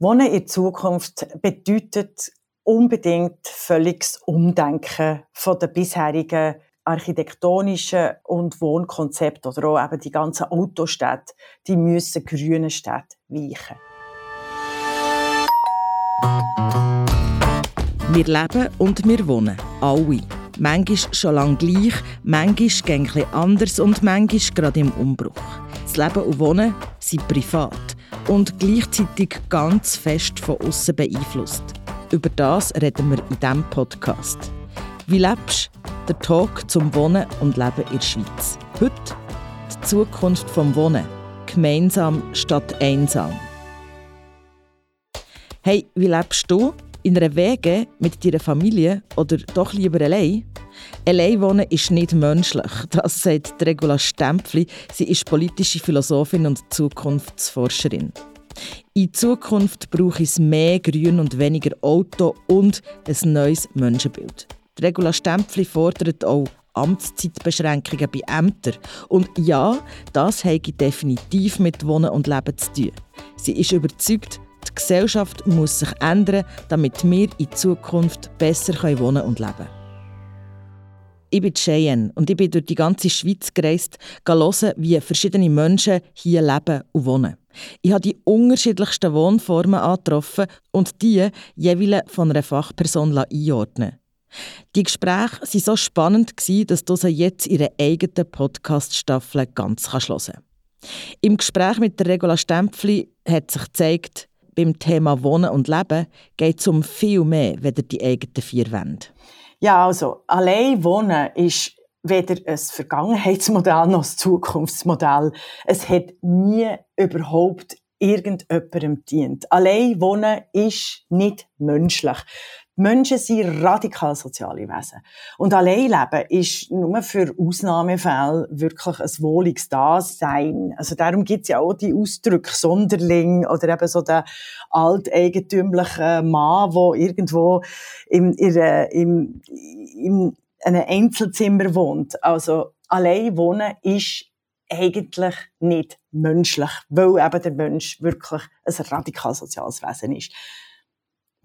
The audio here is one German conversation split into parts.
Wohnen in Zukunft bedeutet unbedingt völliges Umdenken von der bisherigen architektonischen und Wohnkonzept oder auch eben die ganzen Autostädte, die müssen grünen Städte weichen. Wir leben und wir wohnen. Alle. Manchmal schon lange gleich, manchmal gängig anders und manchmal gerade im Umbruch. Das Leben und Wohnen sind privat und gleichzeitig ganz fest von außen beeinflusst. Über das reden wir in diesem Podcast. Wie lebst du? Der Talk zum Wohnen und Leben in der Schweiz. Heute die Zukunft vom Wohnen. Gemeinsam statt einsam. Hey, wie lebst du? In einer Wege mit deiner Familie oder doch lieber allein? Allein wohnen ist nicht menschlich. Das sagt Regula Stempfli. Sie ist politische Philosophin und Zukunftsforscherin. In Zukunft brauche es mehr Grün und weniger Auto und ein neues Menschenbild. Regula Stempfli fordert auch Amtszeitbeschränkungen bei Ämtern. Und ja, das hat definitiv mit Wohnen und Leben zu tun. Sie ist überzeugt, die Gesellschaft muss sich ändern, damit wir in Zukunft besser wohnen und leben können. Ich bin Cheyenne und ich bin durch die ganze Schweiz gereist, hören, wie verschiedene Menschen hier leben und wohnen. Ich habe die unterschiedlichsten Wohnformen angetroffen und die jeweils von einer Fachperson einordnen Die Gespräche waren so spannend, dass du sie jetzt in ihrer eigenen Podcast-Staffel ganz hören kannst. Im Gespräch mit der Regula Stempfli hat sich gezeigt, beim Thema Wohnen und Leben geht es um viel mehr als die eigenen vier Wände. Ja, also, allein wohnen ist weder ein Vergangenheitsmodell noch ein Zukunftsmodell. Es hat nie überhaupt irgendjemandem dient. Allein wohnen ist nicht menschlich. Menschen sind radikal soziale Wesen. Und Alleinleben ist nur für Ausnahmefälle wirklich ein wohliges Dasein. Also darum gibt es ja auch die Ausdrücke Sonderling oder eben so der alteigentümliche Mann, der irgendwo im, im, im, einem Einzelzimmer wohnt. Also allein wohnen ist eigentlich nicht menschlich, weil eben der Mensch wirklich ein radikal soziales Wesen ist.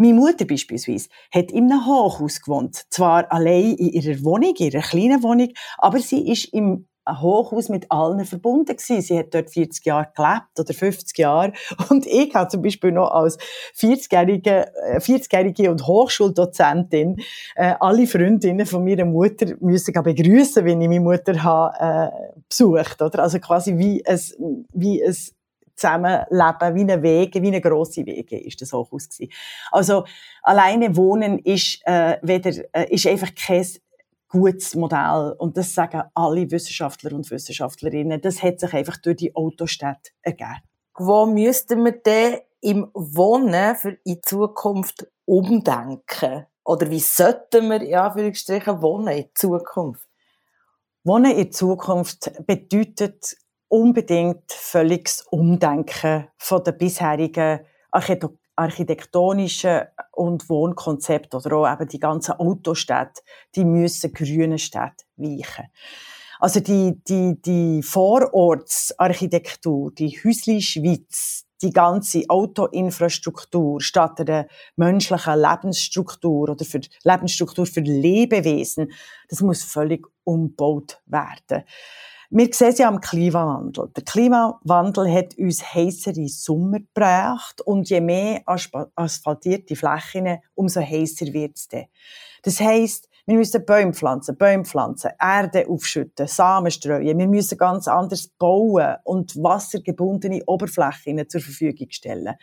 Meine Mutter beispielsweise hat in einem Hochhaus gewohnt. Zwar allein in ihrer Wohnung, in ihrer kleinen Wohnung, aber sie ist im Hochhaus mit allen verbunden gewesen. Sie hat dort 40 Jahre gelebt oder 50 Jahre. Und ich habe zum Beispiel noch als 40-jährige, 40-jährige äh, und Hochschuldozentin äh, alle Freundinnen von meiner Mutter müssen begrüßen, wenn ich meine Mutter habe, äh, besucht, oder? Also quasi wie es, wie es Zusammenleben, wie eine Wege, wie eine grosse Wege ist das Hochhaus gewesen. Also alleine wohnen ist äh, weder äh, ist einfach kein gutes Modell und das sagen alle Wissenschaftler und Wissenschaftlerinnen. Das hat sich einfach durch die Autostädte ergeben. Wo müssten wir denn im Wohnen für in Zukunft umdenken? Oder wie sollten wir, ja, Anführungsstrichen, wohnen in Zukunft? Wohnen in Zukunft bedeutet unbedingt völliges Umdenken von der bisherigen architektonischen und Wohnkonzept oder auch eben die ganzen Autostädte, die müssen grünen Städte weichen. Also die, die, die Vorortsarchitektur, die Häusli Schweiz, die ganze Autoinfrastruktur statt einer menschlichen Lebensstruktur oder für Lebensstruktur für Lebewesen, das muss völlig umgebaut werden. Wir sehen es ja am Klimawandel. Der Klimawandel hat uns heissere Sommer gebracht und je mehr asphaltierte Flächen, umso heißer wird es dann. Das heisst, wir müssen Bäume pflanzen, Bäume pflanzen, Erde aufschütten, Samen streuen. Wir müssen ganz anders bauen und wassergebundene Oberflächen zur Verfügung stellen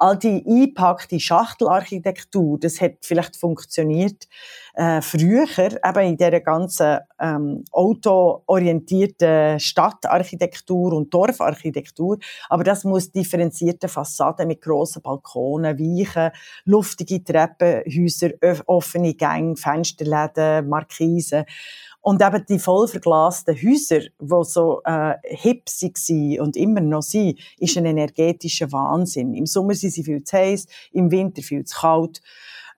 all die einpackte Schachtelarchitektur, das hat vielleicht funktioniert äh, früher, eben in dieser ganzen ähm, autoorientierten Stadtarchitektur und Dorfarchitektur, aber das muss differenzierte Fassaden mit grossen Balkonen, Weichen, luftige Treppenhäuser, offene Gänge, Fensterläden, Markisen und eben die voll verglasten Häuser, die so äh, hip waren und immer noch sind, ist ein energetischer Wahnsinn. Im Sommer sind sie viel zu heiß, im Winter viel zu kalt.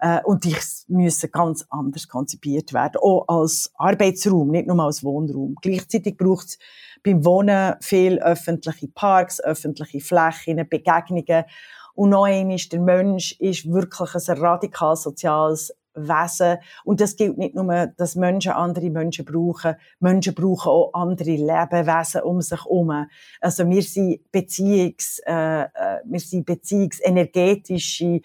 Äh, und die müssen ganz anders konzipiert werden, auch als Arbeitsraum, nicht nur als Wohnraum. Gleichzeitig braucht es beim Wohnen viel öffentliche Parks, öffentliche Flächen, Begegnungen. Und noch einmal, der Mensch ist wirklich ein radikal soziales Wesen. Und das gilt nicht nur, dass Menschen andere Menschen brauchen. Menschen brauchen auch andere Lebewesen um sich herum. Also wir sind Beziehungs, äh, äh, wir sind beziehungsenergetische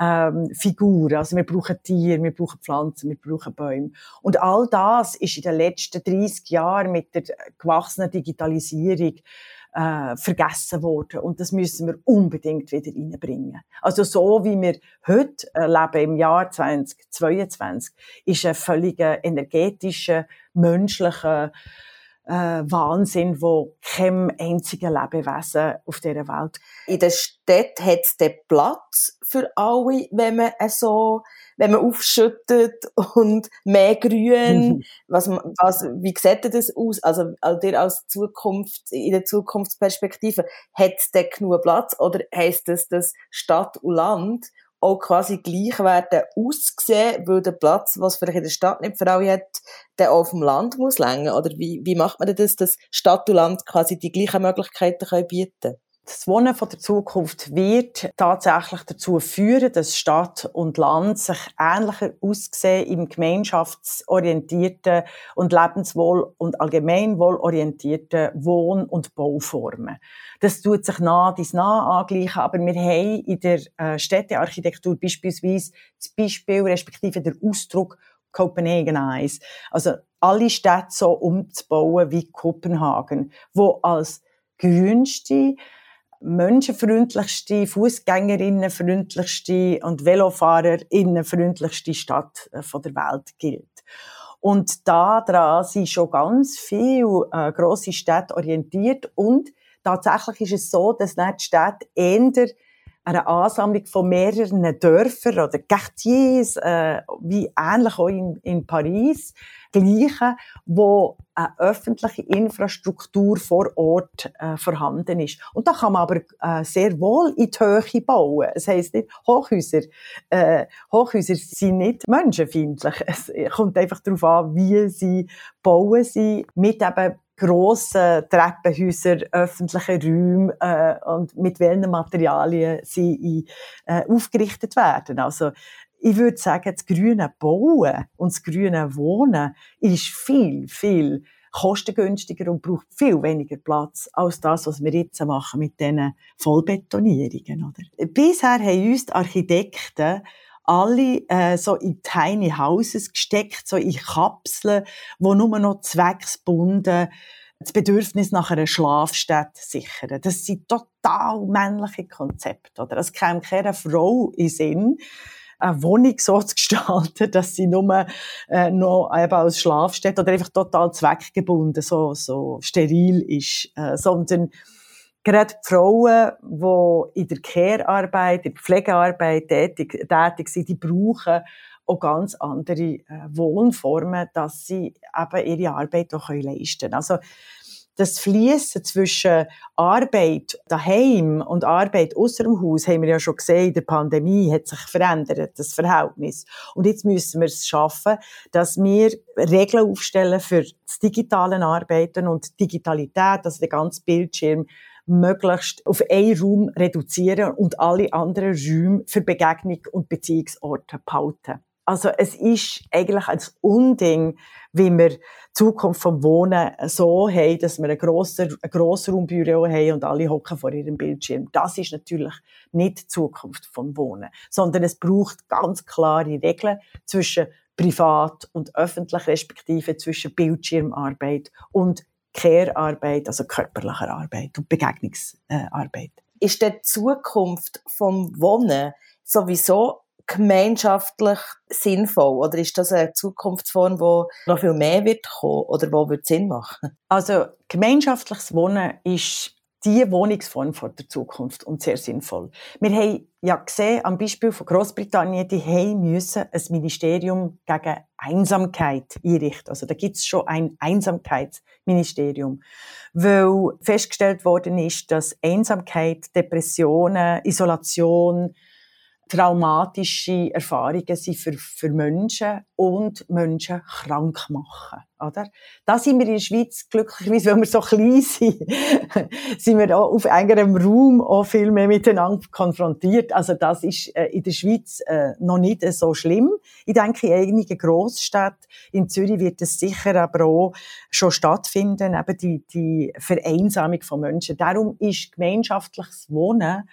ähm, Figuren. Also wir brauchen Tiere, wir brauchen Pflanzen, wir brauchen Bäume. Und all das ist in den letzten 30 Jahren mit der gewachsenen Digitalisierung äh, vergessen worden. Und das müssen wir unbedingt wieder reinbringen. Also so wie wir heute äh, leben im Jahr 2022, ist ein völliger energetischer, menschlicher äh, Wahnsinn, wo kein einziger Lebewesen auf dieser Welt. In der Stadt hat es den Platz für alle, wenn man so wenn man aufschüttet und mehr Grün. was, was, wie sieht das aus? Also, also dir als Zukunft, in der Zukunftsperspektive, hat es denn genug Platz? Oder heisst das, dass Stadt und Land auch quasi gleich werden ausgesehen, weil der Platz, was vielleicht in der Stadt nicht für alle hat, der auf dem Land muss länger? Oder wie, wie macht man das, dass Stadt und Land quasi die gleichen Möglichkeiten können bieten? Das Wohnen von der Zukunft wird tatsächlich dazu führen, dass Stadt und Land sich ähnlicher aussehen im gemeinschaftsorientierten und lebenswohl- und allgemeinwohlorientierten Wohn- und Bauformen. Das tut sich nah dies nah angleichen, aber wir haben in der äh, Städtearchitektur beispielsweise das Beispiel respektive der Ausdruck Copenhagen Eyes. Also alle Städte so umzubauen wie Kopenhagen, wo als grünste, menschenfreundlichste, Fußgängerinnenfreundlichste und Velofahrerinnenfreundlichste Stadt äh, von der Welt gilt. Und da dran sind schon ganz viele äh, grosse Städte orientiert und tatsächlich ist es so, dass nicht die Städte eher eine Ansammlung von mehreren Dörfern oder Quartiers, äh, wie ähnlich auch in, in Paris, gleichen, wo eine öffentliche Infrastruktur vor Ort äh, vorhanden ist. Und da kann man aber äh, sehr wohl in die Höhe bauen. Es heisst nicht, Hochhäuser, äh, Hochhäuser sind nicht menschenfeindlich. Es kommt einfach darauf an, wie sie bauen sie mit eben grossen Treppenhäuser, öffentlichen Räumen äh, und mit welchen Materialien sie äh, aufgerichtet werden. Also ich würde sagen, das grüne Bauen und das grüne Wohnen ist viel, viel kostengünstiger und braucht viel weniger Platz als das, was wir jetzt machen mit diesen Vollbetonierungen. Oder? Bisher haben uns die Architekten alle äh, so in Tiny Houses gesteckt, so in Kapseln, wo nur noch zwecksbunden das Bedürfnis nach einer Schlafstätte sichern. Das sind total männliche Konzepte. Oder? Es käme keine Frau in Sinn, eine Wohnung so zu gestalten, dass sie nur äh, noch eben als Schlafstätte oder einfach total zweckgebunden, so, so steril ist, äh, sondern gerade die Frauen, die in der Care-Arbeit, in der Pflegearbeit tätig, tätig sind, die brauchen auch ganz andere äh, Wohnformen, dass sie eben ihre Arbeit auch leisten können. Also, das Fließen zwischen Arbeit daheim und Arbeit außer dem Haus haben wir ja schon gesehen, in der Pandemie hat sich verändert, das Verhältnis. Und jetzt müssen wir es schaffen, dass wir Regeln aufstellen für das digitale Arbeiten und Digitalität, dass der ganze Bildschirm möglichst auf einen Raum reduzieren und alle anderen Räume für Begegnung und Beziehungsorte behalten. Also es ist eigentlich ein Unding, wie wir die Zukunft vom Wohnen so haben, dass wir ein, grosser, ein Grossraumbüro haben und alle hocken vor ihrem Bildschirm. Das ist natürlich nicht die Zukunft vom Wohnen, sondern es braucht ganz klare Regeln zwischen privat und öffentlich, respektive zwischen Bildschirmarbeit und Care-Arbeit, also körperlicher Arbeit und Begegnungsarbeit. Ist die Zukunft vom Wohnen sowieso gemeinschaftlich sinnvoll? Oder ist das eine Zukunftsform, wo noch viel mehr wird kommen oder wo wird Sinn machen? Also gemeinschaftliches Wohnen ist die Wohnungsform vor der Zukunft und sehr sinnvoll. Wir haben ja gesehen, am Beispiel von Großbritannien, die haben müssen ein Ministerium gegen Einsamkeit einrichten. Also da gibt es schon ein Einsamkeitsministerium, weil festgestellt worden ist, dass Einsamkeit, Depressionen, Isolation, traumatische Erfahrungen sind für, für Menschen und Menschen krank machen. Oder? Da sind wir in der Schweiz glücklicherweise, weil wir so klein sind, sind wir auch auf engerem Raum auch viel mehr miteinander konfrontiert. Also das ist äh, in der Schweiz äh, noch nicht so schlimm. Ich denke, in einigen Grossstädten in Zürich wird es sicher aber auch schon stattfinden, eben die, die Vereinsamung von Menschen. Darum ist gemeinschaftliches Wohnen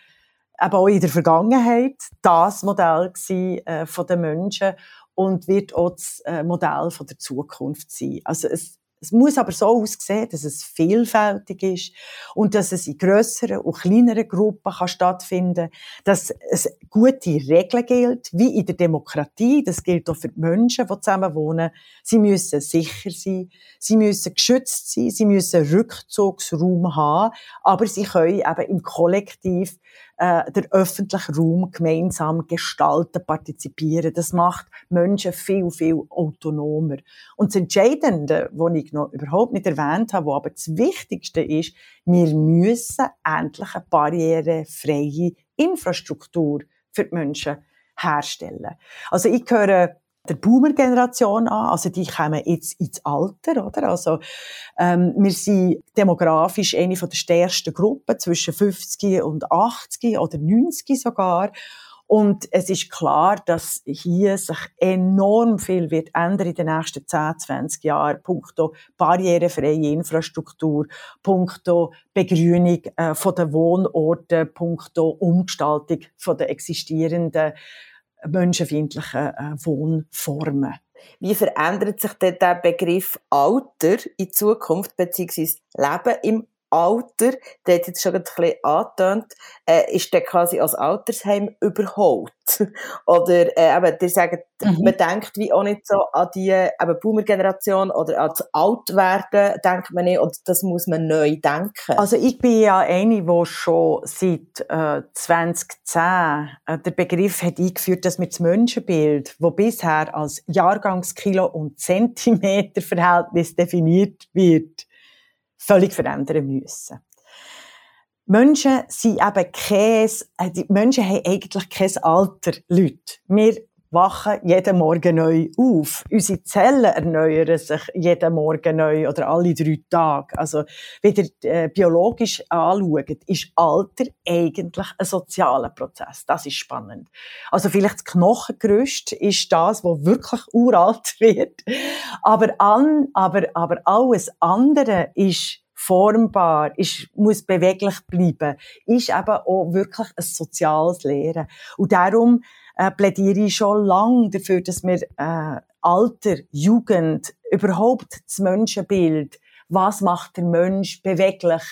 eben auch in der Vergangenheit das Modell gewesen, äh, von den Menschen und wird auch das äh, Modell von der Zukunft sein. Also es, es muss aber so aussehen, dass es vielfältig ist und dass es in grösseren und kleineren Gruppen kann stattfinden dass es gute Regeln gilt, wie in der Demokratie. Das gilt auch für die Menschen, die zusammen wohnen. Sie müssen sicher sein, sie müssen geschützt sein, sie müssen Rückzugsraum haben, aber sie können eben im Kollektiv äh, der öffentliche Raum gemeinsam gestalten, partizipieren. Das macht Menschen viel, viel autonomer. Und das Entscheidende, was ich noch überhaupt nicht erwähnt habe, was aber das Wichtigste ist, wir müssen endlich eine barrierefreie Infrastruktur für die Menschen herstellen. Also ich gehöre der Boomer-Generation an, also die kommen jetzt ins Alter, oder? Also ähm, wir sind demografisch eine von der stärksten Gruppen, zwischen 50 und 80 oder 90 sogar. Und es ist klar, dass hier sich enorm viel wird ändern in den nächsten 10, 20 Jahren, punkto barrierefreie Infrastruktur, punkto Begrünung äh, von den Wohnorten, punkto Umgestaltung von der existierenden menschenfeindlichen äh, Wohnformen. Wie verändert sich denn der Begriff Alter in Zukunft, beziehungsweise Leben im Alter, der hat jetzt schon ein bisschen angetönt, äh, ist der quasi als Altersheim überholt? oder, äh, eben, die sagen, mhm. man denkt wie auch nicht so an die eben Boomer-Generation oder an das Altwerden, denkt man nicht, und das muss man neu denken. Also ich bin ja eine, die schon seit äh, 2010 äh, der Begriff hat eingeführt, dass wir das Menschenbild, wo bisher als Jahrgangskilo und Zentimeter-Verhältnis definiert wird, völlig verändern müssen. Menschen sind eben kein, äh, die Menschen haben eigentlich kein Alter, Leute. Wir wachen jeden Morgen neu auf. Unsere Zellen erneuern sich jeden Morgen neu oder alle drei Tage. Also, wenn ihr äh, biologisch anschaut, ist Alter eigentlich ein sozialer Prozess. Das ist spannend. Also, vielleicht das Knochengerüst ist das, was wirklich uralt wird. Aber, an, aber, aber alles andere ist formbar, ist, muss beweglich bleiben, ist eben auch wirklich ein soziales Lehren. Und darum äh, plädiere ich schon lange dafür, dass wir äh, Alter, Jugend, überhaupt das Menschenbild, was macht der Mensch beweglich,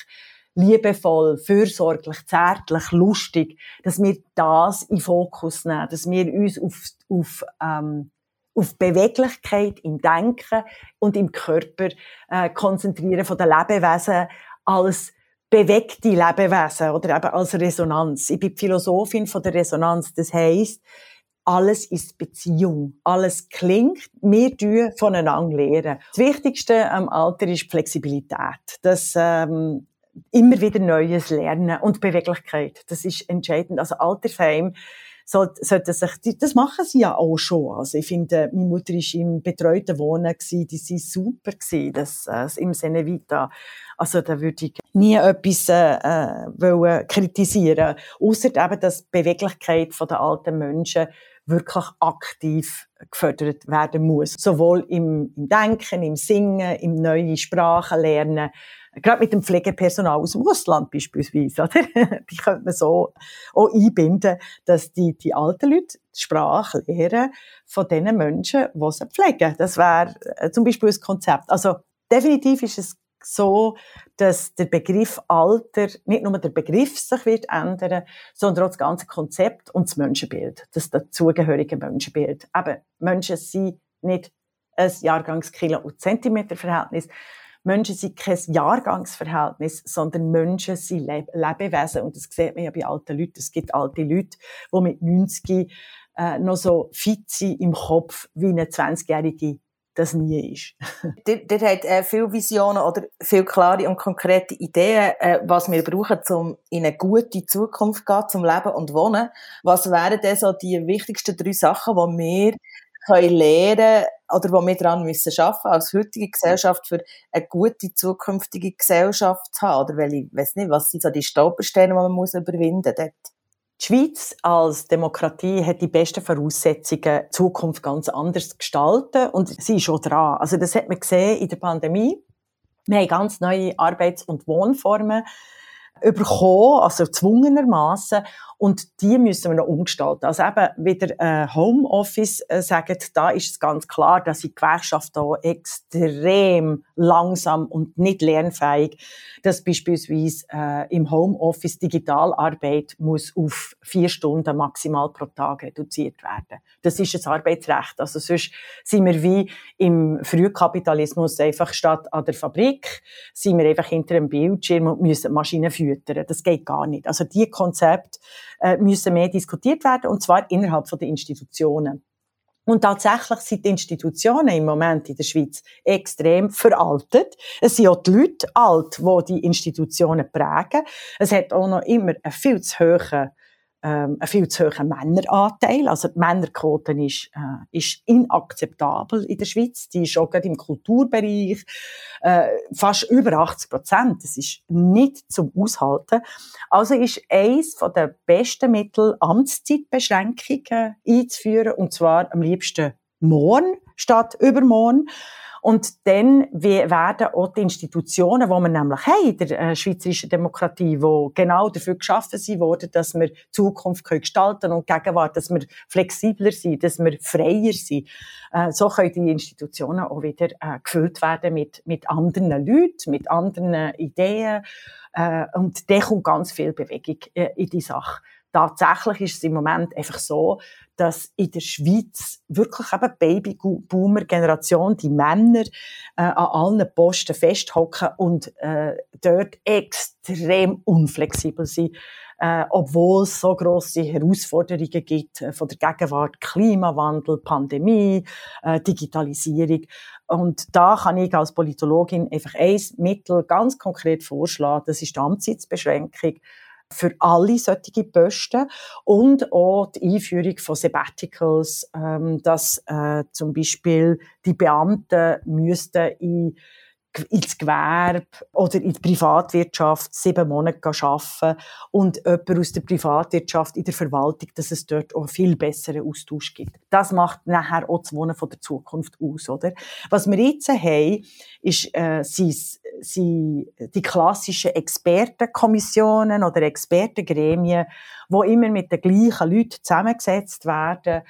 liebevoll, fürsorglich, zärtlich, lustig, dass wir das in Fokus nehmen, dass wir uns auf, auf ähm, auf Beweglichkeit im Denken und im Körper äh, konzentrieren von den Lebewesen als bewegte Lebewesen oder eben als Resonanz. Ich bin Philosophin von der Resonanz. Das heißt, alles ist Beziehung. Alles klingt. Wir tun voneinander lernen. Das Wichtigste am Alter ist Flexibilität. Das, ähm, immer wieder Neues lernen und Beweglichkeit. Das ist entscheidend. Also Altersheim sollten sich, das machen sie ja auch schon. Also ich finde, meine Mutter war im betreuten Wohnen, gewesen, die sind super gewesen, das, das im Sinne Vita. Also da würde ich nie etwas äh, äh wollen kritisieren, außer eben, dass die Beweglichkeit der alten Menschen wirklich aktiv gefördert werden muss. Sowohl im, im Denken, im Singen, im neue Sprachen lernen, Gerade mit dem Pflegepersonal aus dem Russland beispielsweise, oder? Die könnte man so auch einbinden, dass die, die alten Leute die Sprache lernen von den Menschen, die sie pflegen. Das wäre äh, zum Beispiel ein Konzept. Also, definitiv ist es so, dass der Begriff Alter, nicht nur der Begriff sich wird ändern, sondern auch das ganze Konzept und das Menschenbild, das dazugehörige Menschenbild. Eben, Menschen sind nicht ein Jahrgangskilo- und Zentimeter-Verhältnis, Menschen sind kein Jahrgangsverhältnis, sondern Menschen sind Le Lebewesen. Und das sieht man ja bei alten Leuten. Es gibt alte Leute, die mit 90 äh, noch so fit sind im Kopf wie eine 20-Jährige das nie ist. der, hat äh, viele Visionen oder viele klare und konkrete Ideen, äh, was wir brauchen, um in eine gute Zukunft zu gehen, zum Leben und Wohnen. Was wären denn so die wichtigsten drei Sachen, die wir können lernen oder wo wir daran müssen arbeiten als heutige Gesellschaft für eine gute zukünftige Gesellschaft zu haben? Oder welche, ich weiß nicht, was sind so die Stolpersteine, die man muss überwinden muss? Die Schweiz als Demokratie hat die besten Voraussetzungen, die Zukunft ganz anders zu gestalten. Und sie ist schon dran. Also, das hat man gesehen in der Pandemie. Wir haben ganz neue Arbeits- und Wohnformen bekommen, also zwungenermaßen. Und die müssen wir noch umgestalten. Also eben wieder äh, Homeoffice äh, sagen, da ist es ganz klar, dass die Gewerkschaft da extrem langsam und nicht lernfähig, dass beispielsweise äh, im Homeoffice Digitalarbeit muss auf vier Stunden maximal pro Tag reduziert werden. Das ist ein Arbeitsrecht. Also sonst sind wir wie im Frühkapitalismus einfach statt an der Fabrik, sind wir einfach hinter einem Bildschirm und müssen Maschinen füttern. Das geht gar nicht. Also die Konzepte äh, müssen mehr diskutiert werden, und zwar innerhalb der Institutionen. Und tatsächlich sind die Institutionen im Moment in der Schweiz extrem veraltet. Es sind auch die Leute alt, die die Institutionen prägen. Es hat auch noch immer einen viel zu hohen ähm, ein viel zu hoher Männeranteil. Also die Männerquote ist, äh, ist inakzeptabel in der Schweiz. Die ist auch gerade im Kulturbereich äh, fast über 80 Prozent. Das ist nicht zum Aushalten. Also ist eines der besten Mittel, Amtszeitbeschränkungen einzuführen, und zwar am liebsten morgen statt übermorgen. Und dann werden auch die Institutionen, die wir nämlich haben in der äh, schweizerischen Demokratie, die genau dafür geschaffen sind worden, dass wir Zukunft können gestalten und Gegenwart, dass wir flexibler sind, dass wir freier sind. Äh, so können die Institutionen auch wieder äh, gefüllt werden mit, mit anderen Leuten, mit anderen Ideen. Und da kommt ganz viel Bewegung in die Sache tatsächlich ist es im Moment einfach so, dass in der Schweiz wirklich eben Babyboomer-Generation, die Männer äh, an allen Posten festhocken und äh, dort extrem unflexibel sind, äh, obwohl es so grosse Herausforderungen gibt äh, von der Gegenwart, Klimawandel, Pandemie, äh, Digitalisierung. Und da kann ich als Politologin einfach ein Mittel ganz konkret vorschlagen, das ist die Amtssitzbeschränkung für alle solche Posten und auch die Einführung von Sabbaticals, ähm, dass äh, zum Beispiel die Beamten müssten in ins Gewerbe oder in die Privatwirtschaft sieben Monate arbeiten und jemand aus der Privatwirtschaft in der Verwaltung, dass es dort auch viel besseren Austausch gibt. Das macht nachher auch das Wohnen von der Zukunft aus, oder? Was wir jetzt haben, ist, äh, sind, sind die klassischen Expertenkommissionen oder Expertengremien, wo immer mit den gleichen Leuten zusammengesetzt werden,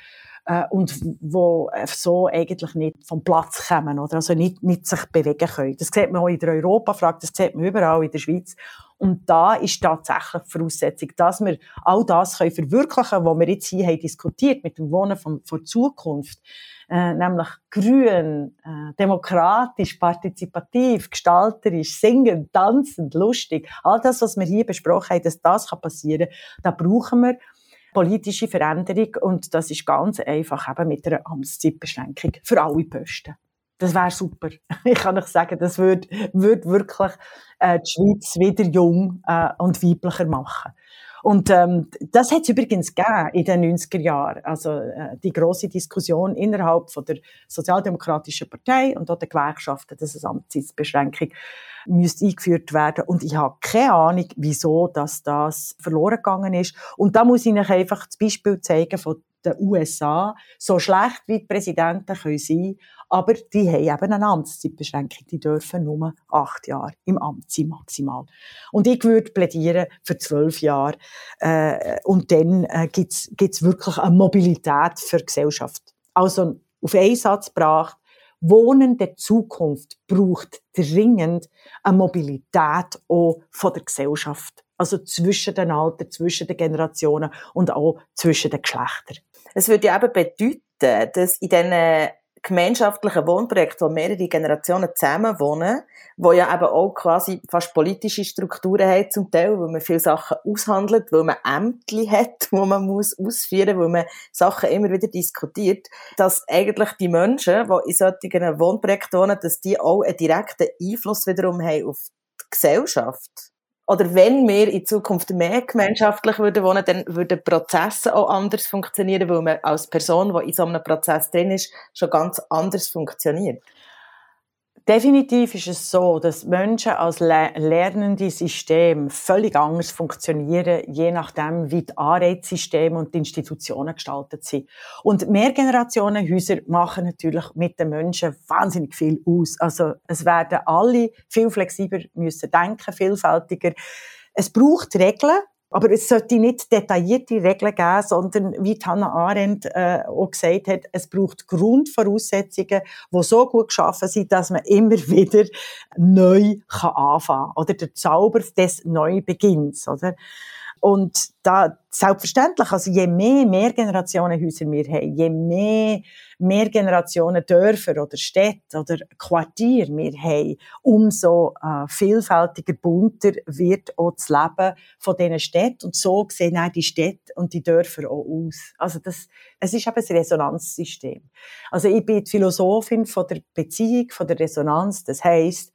äh, und wo so eigentlich nicht vom Platz kommen oder also nicht, nicht sich bewegen können. Das sieht man auch in der Europafrage, das sieht man überall in der Schweiz. Und da ist tatsächlich die Voraussetzung, dass wir all das können verwirklichen was wir jetzt hier haben diskutiert mit dem Wohnen von, von Zukunft. Äh, nämlich grün, äh, demokratisch, partizipativ, gestalterisch, singend, tanzend, lustig. All das, was wir hier besprochen haben, dass das passieren kann, da brauchen wir politische Veränderung und das ist ganz einfach eben mit einer Amtszeitbeschränkung für alle Posten. Das wäre super. Ich kann euch sagen, das würde, würde wirklich äh, die Schweiz wieder jung äh, und weiblicher machen. Und ähm, das hat es übrigens gegeben in den 90er Jahren. Also äh, die große Diskussion innerhalb von der Sozialdemokratischen Partei und auch der Gewerkschaften, dass eine Amtszeitbeschränkung müsste eingeführt werden. Und ich habe keine Ahnung, wieso dass das verloren gegangen ist. Und da muss ich Ihnen einfach das Beispiel zeigen von den USA, so schlecht wie die Präsidenten können sein, aber die haben eben eine Amtszeitbeschränkung. Die dürfen nur acht Jahre im Amt sein, maximal. Und ich würde plädieren für zwölf Jahre. Äh, und dann äh, gibt es wirklich eine Mobilität für die Gesellschaft. Also auf einen Satz gebracht, Wohnen der Zukunft braucht dringend eine Mobilität auch von der Gesellschaft. Also zwischen den Altern, zwischen den Generationen und auch zwischen den Geschlechtern. Es würde ja eben bedeuten, dass in diesen gemeinschaftlichen Wohnprojekten, wo mehrere Generationen zusammen wohnen, wo ja eben auch quasi fast politische Strukturen haben zum Teil, wo man viele Sachen aushandelt, wo man Ämter hat, wo man muss ausführen, wo man Sachen immer wieder diskutiert, dass eigentlich die Menschen, die in solchen Wohnprojekten wohnen, dass die auch einen direkten Einfluss wiederum haben auf die Gesellschaft oder wenn wir in Zukunft mehr gemeinschaftlich würden wohnen, dann würden Prozesse auch anders funktionieren, weil man als Person, die in so einem Prozess drin ist, schon ganz anders funktioniert. Definitiv ist es so, dass Menschen als lernende System völlig anders funktionieren, je nachdem, wie die Anreizsysteme und die Institutionen gestaltet sind. Und Mehrgenerationenhäuser machen natürlich mit den Menschen wahnsinnig viel aus. Also es werden alle viel flexibler müssen denken, vielfältiger. Es braucht Regeln, aber es sollte nicht detaillierte Regeln geben, sondern wie Hannah Arendt äh, auch gesagt hat, es braucht Grundvoraussetzungen, die so gut geschaffen sind, dass man immer wieder neu kann anfangen kann. Oder der Zauber des Neubeginns. Oder? Und da, selbstverständlich, also je mehr Mehrgenerationenhäuser wir haben, je mehr Mehrgenerationen Dörfer oder Städte oder Quartier wir haben, umso äh, vielfältiger, bunter wird auch das Leben von diesen Städten. Und so sehen auch die Städte und die Dörfer auch aus. Also das, es ist eben ein Resonanzsystem. Also ich bin die Philosophin von der Beziehung, von der Resonanz. Das heißt,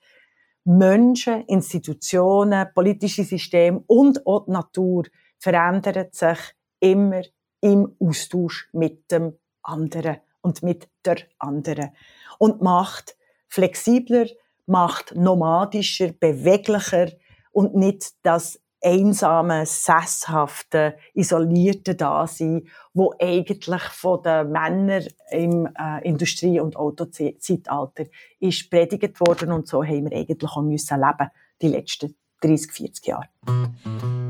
Menschen, Institutionen, politische Systeme und auch die Natur verändern sich immer im Austausch mit dem anderen und mit der anderen. Und macht flexibler, macht nomadischer, beweglicher und nicht das einsame, sesshafte, isolierte Dasein, wo eigentlich von den Männern im äh, Industrie- und Autozeitalter ist predigt worden und so haben wir eigentlich auch müssen leben die letzten 30, 40 Jahre.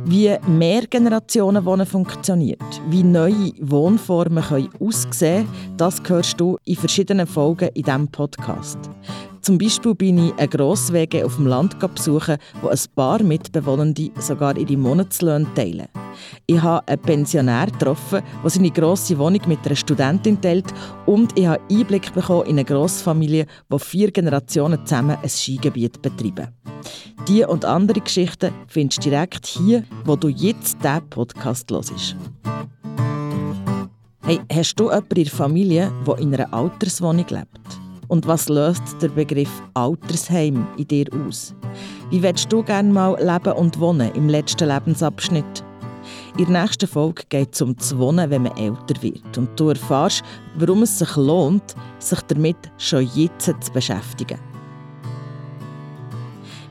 Wie Mehrgenerationenwohnen funktioniert, wie neue Wohnformen können aussehen können, das hörst du in verschiedenen Folgen in diesem Podcast. Zum Beispiel bin ich eine Grosswege auf dem Land besuchen, wo ein paar Mitbewohnende sogar ihre Monatslöhne teilen. Ich habe einen Pensionär getroffen, der seine grosse Wohnung mit einer Studentin teilt und ich habe Einblick bekommen in eine Grossfamilie, die vier Generationen zusammen ein Skigebiet betreiben. Diese und andere Geschichten findest du direkt hier, wo du jetzt diesen Podcast hörst. Hey, hast du jemanden in der Familie, der in einer Alterswohnung lebt? Und was löst der Begriff Altersheim in dir aus? Wie willst du gerne mal leben und wohnen im letzten Lebensabschnitt? In der nächsten Folge geht es um das Wohnen, wenn man älter wird. Und du erfährst, warum es sich lohnt, sich damit schon jetzt zu beschäftigen.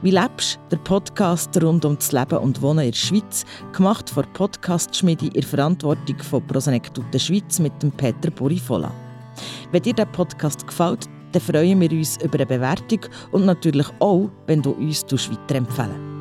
Wie lebst Der Podcast rund um das Leben und Wohnen in der Schweiz, gemacht von Podcast-Schmiede in Verantwortung von Prosenektute Schweiz mit dem Peter Burifola. Wenn dir der Podcast gefällt, dann freuen wir uns über eine Bewertung und natürlich auch, wenn du uns weiterempfehlen